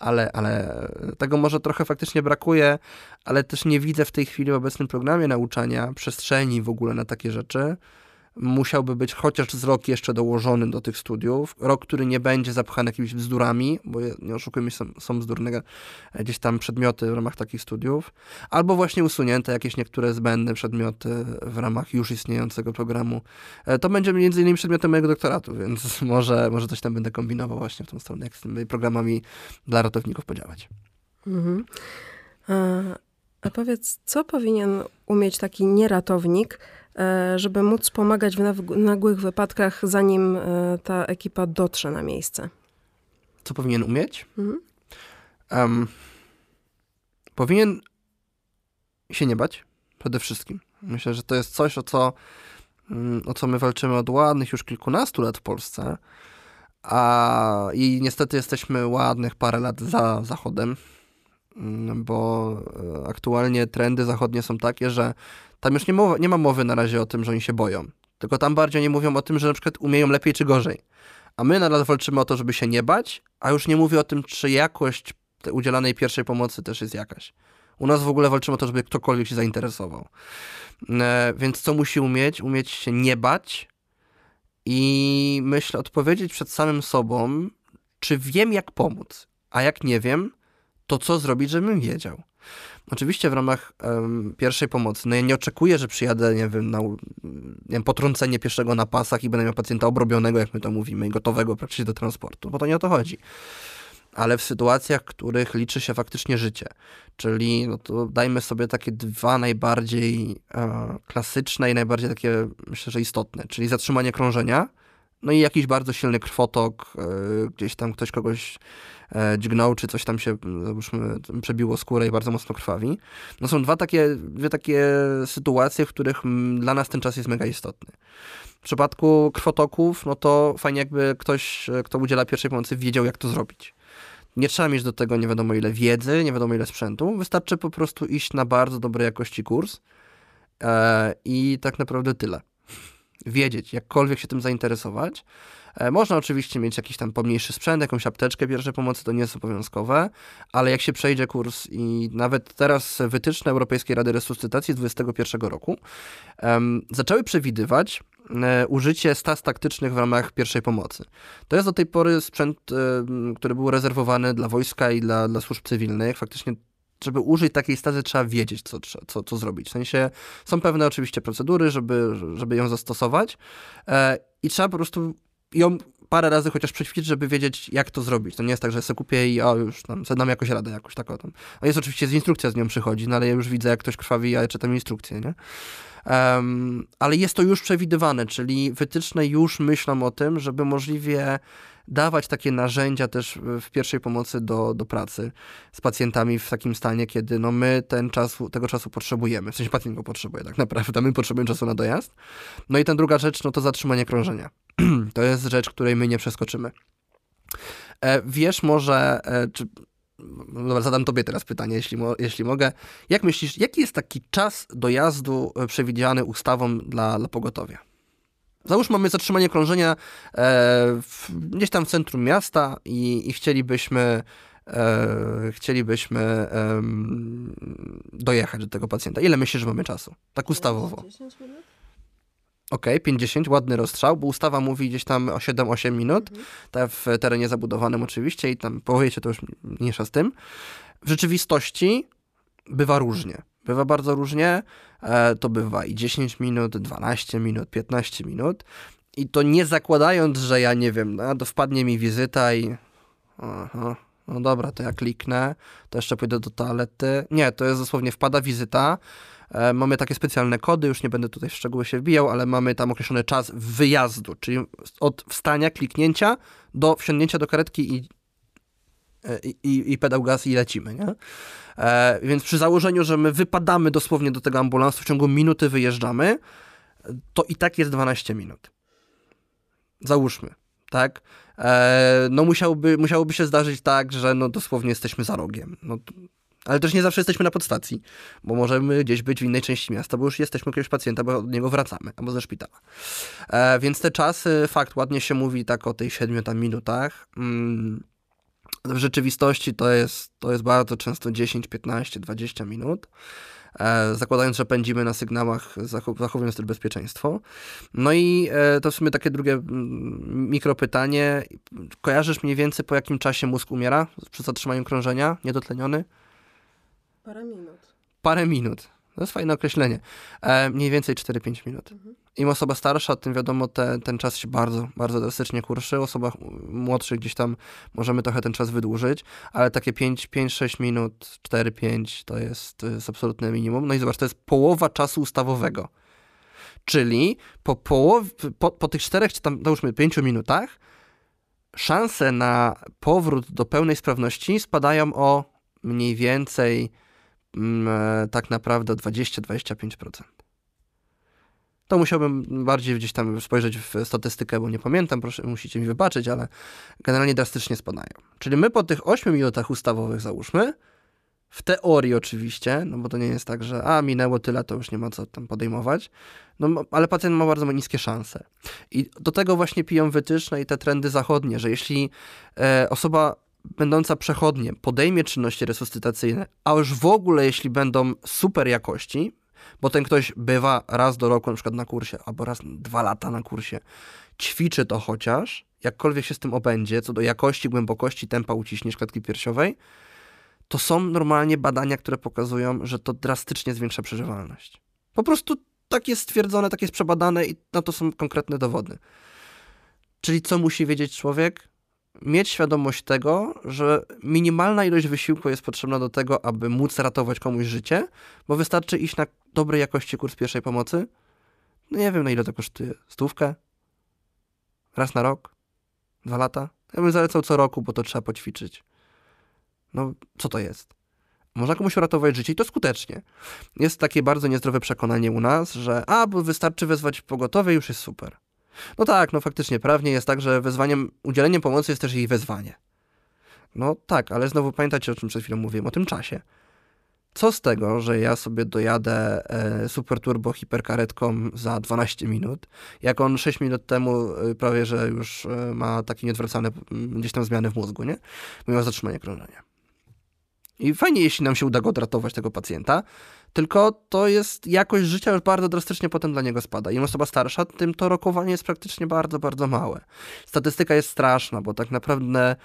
Ale, ale tego może trochę faktycznie brakuje, ale też nie widzę w tej chwili w obecnym programie nauczania przestrzeni w ogóle na takie rzeczy musiałby być chociaż z rok jeszcze dołożony do tych studiów. Rok, który nie będzie zapchany jakimiś bzdurami, bo nie oszukujmy są, są bzdurne e, gdzieś tam przedmioty w ramach takich studiów, albo właśnie usunięte jakieś niektóre zbędne przedmioty w ramach już istniejącego programu. E, to będzie między innymi przedmiotem mojego doktoratu, więc [LAUGHS] może, może coś tam będę kombinował właśnie w tą stronę, jak z tymi programami dla ratowników podziałać. Mhm. A, a powiedz, co powinien umieć taki nieratownik, E, żeby móc pomagać w nagłych wypadkach, zanim e, ta ekipa dotrze na miejsce. Co powinien umieć? Mhm. Um, powinien się nie bać, przede wszystkim. Myślę, że to jest coś, o co, mm, o co my walczymy od ładnych już kilkunastu lat w Polsce. A, I niestety jesteśmy ładnych parę lat za Zachodem, bo e, aktualnie trendy zachodnie są takie, że tam już nie, mowa, nie ma mowy na razie o tym, że oni się boją. Tylko tam bardziej nie mówią o tym, że na przykład umieją lepiej czy gorzej. A my nadal walczymy o to, żeby się nie bać, a już nie mówię o tym, czy jakość udzielanej pierwszej pomocy też jest jakaś. U nas w ogóle walczymy o to, żeby ktokolwiek się zainteresował. E, więc co musi umieć? Umieć się nie bać i myślę, odpowiedzieć przed samym sobą, czy wiem, jak pomóc, a jak nie wiem, to co zrobić, żebym wiedział. Oczywiście w ramach um, pierwszej pomocy. No ja nie oczekuję, że przyjadę, nie wiem, na nie wiem, potrącenie pieszego na pasach i będę miał pacjenta obrobionego, jak my to mówimy, i gotowego praktycznie do transportu, bo to nie o to chodzi. Ale w sytuacjach, w których liczy się faktycznie życie, czyli no to dajmy sobie takie dwa najbardziej e, klasyczne i najbardziej takie, myślę, że istotne, czyli zatrzymanie krążenia, no i jakiś bardzo silny krwotok, e, gdzieś tam ktoś kogoś e, dźgnął, czy coś tam się, przebiło skórę i bardzo mocno krwawi. No są dwa takie, dwie takie sytuacje, w których dla nas ten czas jest mega istotny. W przypadku krwotoków, no to fajnie jakby ktoś, e, kto udziela pierwszej pomocy, wiedział jak to zrobić. Nie trzeba mieć do tego nie wiadomo ile wiedzy, nie wiadomo ile sprzętu. Wystarczy po prostu iść na bardzo dobrej jakości kurs i tak naprawdę tyle wiedzieć, jakkolwiek się tym zainteresować. E, można oczywiście mieć jakiś tam pomniejszy sprzęt, jakąś apteczkę pierwszej pomocy, to nie jest obowiązkowe, ale jak się przejdzie kurs i nawet teraz wytyczne Europejskiej Rady Resuscytacji z 2021 roku um, zaczęły przewidywać e, użycie stas taktycznych w ramach pierwszej pomocy. To jest do tej pory sprzęt, który był rezerwowany dla wojska i dla, dla służb cywilnych. Faktycznie żeby użyć takiej stazy, trzeba wiedzieć, co, co, co zrobić. W sensie są pewne oczywiście procedury, żeby, żeby ją zastosować e, i trzeba po prostu ją parę razy chociaż przećwiczyć, żeby wiedzieć, jak to zrobić. To nie jest tak, że sobie kupię i o, już tam, dam jakoś radę, jakoś tak o tym. No jest oczywiście z instrukcja z nią przychodzi, no ale ja już widzę, jak ktoś krwawi, ja czytam instrukcję, nie? Um, ale jest to już przewidywane, czyli wytyczne już myślą o tym, żeby możliwie dawać takie narzędzia też w pierwszej pomocy do, do pracy z pacjentami w takim stanie, kiedy no my ten czas, tego czasu potrzebujemy. W sensie pacjent go potrzebuje tak naprawdę, my potrzebujemy czasu na dojazd. No i ta druga rzecz, no to zatrzymanie krążenia. [CLEARS THROAT] to jest rzecz, której my nie przeskoczymy. E, wiesz może, e, czy dobra, zadam tobie teraz pytanie, jeśli, mo jeśli mogę. Jak myślisz, jaki jest taki czas dojazdu e, przewidziany ustawą dla, dla pogotowia? Załóżmy, mamy zatrzymanie krążenia e, w, gdzieś tam w centrum miasta i, i chcielibyśmy, e, chcielibyśmy e, dojechać do tego pacjenta. Ile myślisz, że mamy czasu? Tak ustawowo. 10 minut? Okej, okay, 50, ładny rozstrzał, bo ustawa mówi gdzieś tam o 7-8 minut, mhm. tak w terenie zabudowanym oczywiście i tam powiecie to już mniejsza z tym. W rzeczywistości bywa różnie. Bywa bardzo różnie, e, to bywa i 10 minut, 12 minut, 15 minut. I to nie zakładając, że ja nie wiem, no, wpadnie mi wizyta i aha, no dobra, to ja kliknę, to jeszcze pójdę do toalety. Nie, to jest dosłownie wpada wizyta, E, mamy takie specjalne kody, już nie będę tutaj w szczegóły się wbijał, ale mamy tam określony czas wyjazdu, czyli od wstania, kliknięcia do wsiądnięcia do karetki i, e, i, i pedał gaz i lecimy, nie? E, więc przy założeniu, że my wypadamy dosłownie do tego ambulansu, w ciągu minuty wyjeżdżamy, to i tak jest 12 minut. Załóżmy, tak? E, no musiałoby, musiałoby się zdarzyć tak, że no dosłownie jesteśmy za rogiem. No, ale też nie zawsze jesteśmy na podstacji, bo możemy gdzieś być w innej części miasta, bo już jesteśmy jakiegoś pacjenta, bo od niego wracamy, albo ze szpitala. E, więc te czasy, fakt, ładnie się mówi tak o tej 7 tam minutach. Mm, w rzeczywistości to jest, to jest bardzo często 10, 15, 20 minut. E, zakładając, że pędzimy na sygnałach, zachowując też bezpieczeństwo. No i e, to w sumie takie drugie mikropytanie. Kojarzysz mniej więcej po jakim czasie mózg umiera przy zatrzymaniu krążenia niedotleniony? Parę minut. Parę minut. To jest fajne określenie. E, mniej więcej 4-5 minut. Mhm. Im osoba starsza, tym wiadomo, te, ten czas się bardzo, bardzo drastycznie kurszy. Osobach młodszych gdzieś tam możemy trochę ten czas wydłużyć, ale takie 5-6 minut, 4-5 to jest, to jest absolutne minimum. No i zobacz, to jest połowa czasu ustawowego. Czyli po, połow, po, po tych 4 czy tam, załóżmy, 5 minutach szanse na powrót do pełnej sprawności spadają o mniej więcej tak naprawdę o 20-25%. To musiałbym bardziej gdzieś tam spojrzeć w statystykę, bo nie pamiętam, proszę, musicie mi wybaczyć, ale generalnie drastycznie spadają. Czyli my po tych 8 minutach ustawowych załóżmy, w teorii oczywiście, no bo to nie jest tak, że a minęło tyle, to już nie ma co tam podejmować, no ale pacjent ma bardzo niskie szanse. I do tego właśnie piją wytyczne i te trendy zachodnie, że jeśli e, osoba będąca przechodnie podejmie czynności resuscytacyjne, a już w ogóle jeśli będą super jakości, bo ten ktoś bywa raz do roku na przykład na kursie, albo raz dwa lata na kursie, ćwiczy to chociaż, jakkolwiek się z tym obędzie, co do jakości, głębokości tempa uciśnięć klatki piersiowej, to są normalnie badania, które pokazują, że to drastycznie zwiększa przeżywalność. Po prostu tak jest stwierdzone, tak jest przebadane i na to są konkretne dowody. Czyli co musi wiedzieć człowiek? Mieć świadomość tego, że minimalna ilość wysiłku jest potrzebna do tego, aby móc ratować komuś życie, bo wystarczy iść na dobrej jakości kurs pierwszej pomocy. No nie wiem, na ile to kosztuje. Stówkę? Raz na rok? Dwa lata? Ja bym zalecał co roku, bo to trzeba poćwiczyć. No, co to jest? Można komuś uratować życie i to skutecznie. Jest takie bardzo niezdrowe przekonanie u nas, że a, bo wystarczy wezwać pogotowie, już jest super. No tak, no faktycznie, prawnie jest tak, że wezwaniem, udzieleniem pomocy jest też jej wezwanie. No tak, ale znowu pamiętacie, o czym przed chwilą mówiłem, o tym czasie. Co z tego, że ja sobie dojadę e, super turbo hiperkaretką za 12 minut, jak on 6 minut temu e, prawie, że już e, ma takie nieodwracalne gdzieś tam zmiany w mózgu, nie? Mimo zatrzymania krążenia. I fajnie, jeśli nam się uda go odratować, tego pacjenta, tylko to jest jakość życia już bardzo drastycznie potem dla niego spada. Im osoba starsza, tym to rokowanie jest praktycznie bardzo, bardzo małe. Statystyka jest straszna, bo tak naprawdę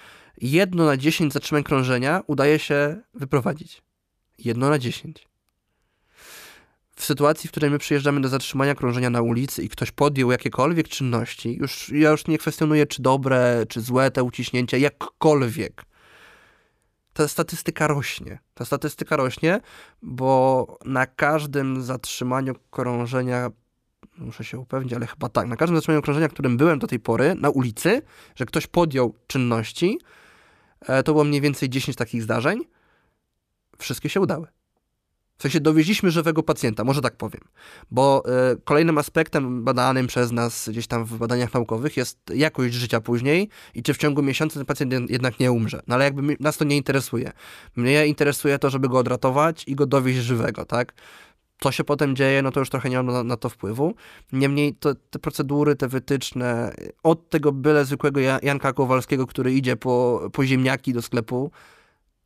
jedno na 10 zatrzymań krążenia udaje się wyprowadzić. Jedno na 10. W sytuacji, w której my przyjeżdżamy do zatrzymania krążenia na ulicy i ktoś podjął jakiekolwiek czynności, już ja już nie kwestionuję, czy dobre, czy złe te uciśnięcia, jakkolwiek ta statystyka rośnie. Ta statystyka rośnie, bo na każdym zatrzymaniu krążenia muszę się upewnić, ale chyba tak. Na każdym zatrzymaniu okrążenia, którym byłem do tej pory, na ulicy, że ktoś podjął czynności, e, to było mniej więcej 10 takich zdarzeń. Wszystkie się udały. W sensie dowieźliśmy żywego pacjenta, może tak powiem. Bo y, kolejnym aspektem badanym przez nas gdzieś tam w badaniach naukowych jest jakość życia później i czy w ciągu miesiąca ten pacjent jednak nie umrze. No ale jakby nas to nie interesuje. Mnie interesuje to, żeby go odratować i go dowieźć żywego, tak? Co się potem dzieje, no to już trochę nie mam na, na to wpływu. Niemniej to, te procedury, te wytyczne, od tego byle zwykłego Janka Kowalskiego, który idzie po, po ziemniaki do sklepu,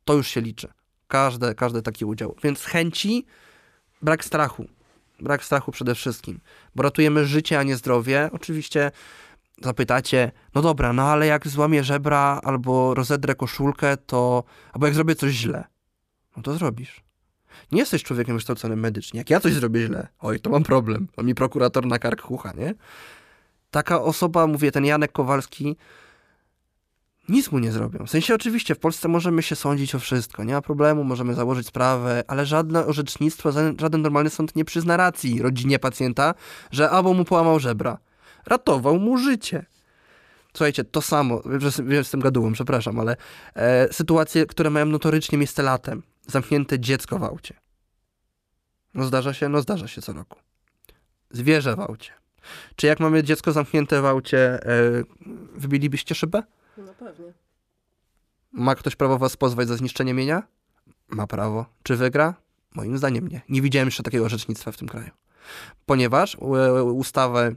to już się liczy. Każde, każdy taki udział. Więc chęci, brak strachu. Brak strachu przede wszystkim. Bo ratujemy życie, a nie zdrowie. Oczywiście zapytacie, no dobra, no ale jak złamię żebra albo rozedrę koszulkę, to... albo jak zrobię coś źle, no to zrobisz. Nie jesteś człowiekiem wykształconym medycznie. Jak ja coś zrobię źle, oj, to mam problem. On mi prokurator na kark chucha, nie? Taka osoba, mówię, ten Janek Kowalski, nic mu nie zrobią. W sensie oczywiście w Polsce możemy się sądzić o wszystko, nie ma problemu, możemy założyć sprawę, ale żadne orzecznictwo, żaden normalny sąd nie przyzna racji rodzinie pacjenta, że albo mu połamał żebra. Ratował mu życie. Słuchajcie, to samo, jestem gadułą, przepraszam, ale e, sytuacje, które mają notorycznie miejsce latem. Zamknięte dziecko w aucie. No zdarza się? No zdarza się co roku. Zwierzę w aucie. Czy jak mamy dziecko zamknięte w aucie, e, wybilibyście szybę? No pewnie. Ma ktoś prawo was pozwać za zniszczenie mienia? Ma prawo. Czy wygra? Moim zdaniem nie. Nie widziałem jeszcze takiego orzecznictwa w tym kraju. Ponieważ ustawę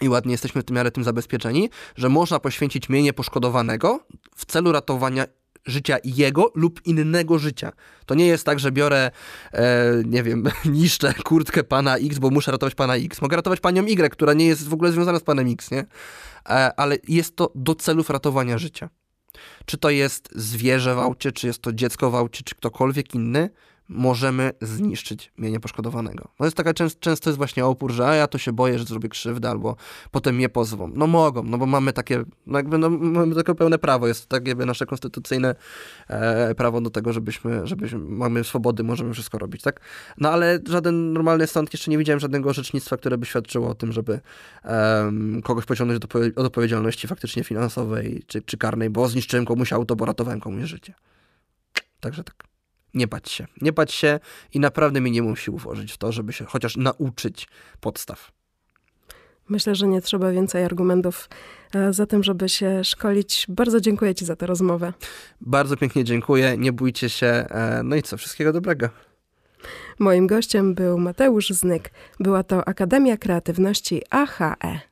i ładnie jesteśmy w tym miarę tym zabezpieczeni, że można poświęcić mienie poszkodowanego w celu ratowania życia jego lub innego życia. To nie jest tak, że biorę, e, nie wiem, [LAUGHS] niszczę kurtkę pana X, bo muszę ratować pana X. Mogę ratować panią Y, która nie jest w ogóle związana z panem X, nie? E, ale jest to do celów ratowania życia. Czy to jest zwierzę w aucie, czy jest to dziecko w aucie, czy ktokolwiek inny, możemy zniszczyć mienie poszkodowanego. No jest taka często, często jest właśnie opór, że a ja to się boję, że zrobię krzywdę, albo potem mnie pozwą. No mogą, no bo mamy takie, no jakby no, mamy takie pełne prawo, jest tak jakby nasze konstytucyjne e, prawo do tego, żebyśmy, żebyśmy, mamy swobody, możemy wszystko robić, tak? No ale żaden normalny sąd, jeszcze nie widziałem żadnego orzecznictwa, które by świadczyło o tym, żeby um, kogoś pociągnąć do, od odpowiedzialności faktycznie finansowej czy, czy karnej, bo zniszczyłem komuś auto, bo ratowałem komuś życie. Także tak nie bać się. Nie bać się i naprawdę minimum sił włożyć w to, żeby się chociaż nauczyć podstaw. Myślę, że nie trzeba więcej argumentów e, za tym, żeby się szkolić. Bardzo dziękuję Ci za tę rozmowę. Bardzo pięknie dziękuję. Nie bójcie się. E, no i co? Wszystkiego dobrego. Moim gościem był Mateusz Znyk. Była to Akademia Kreatywności AHE.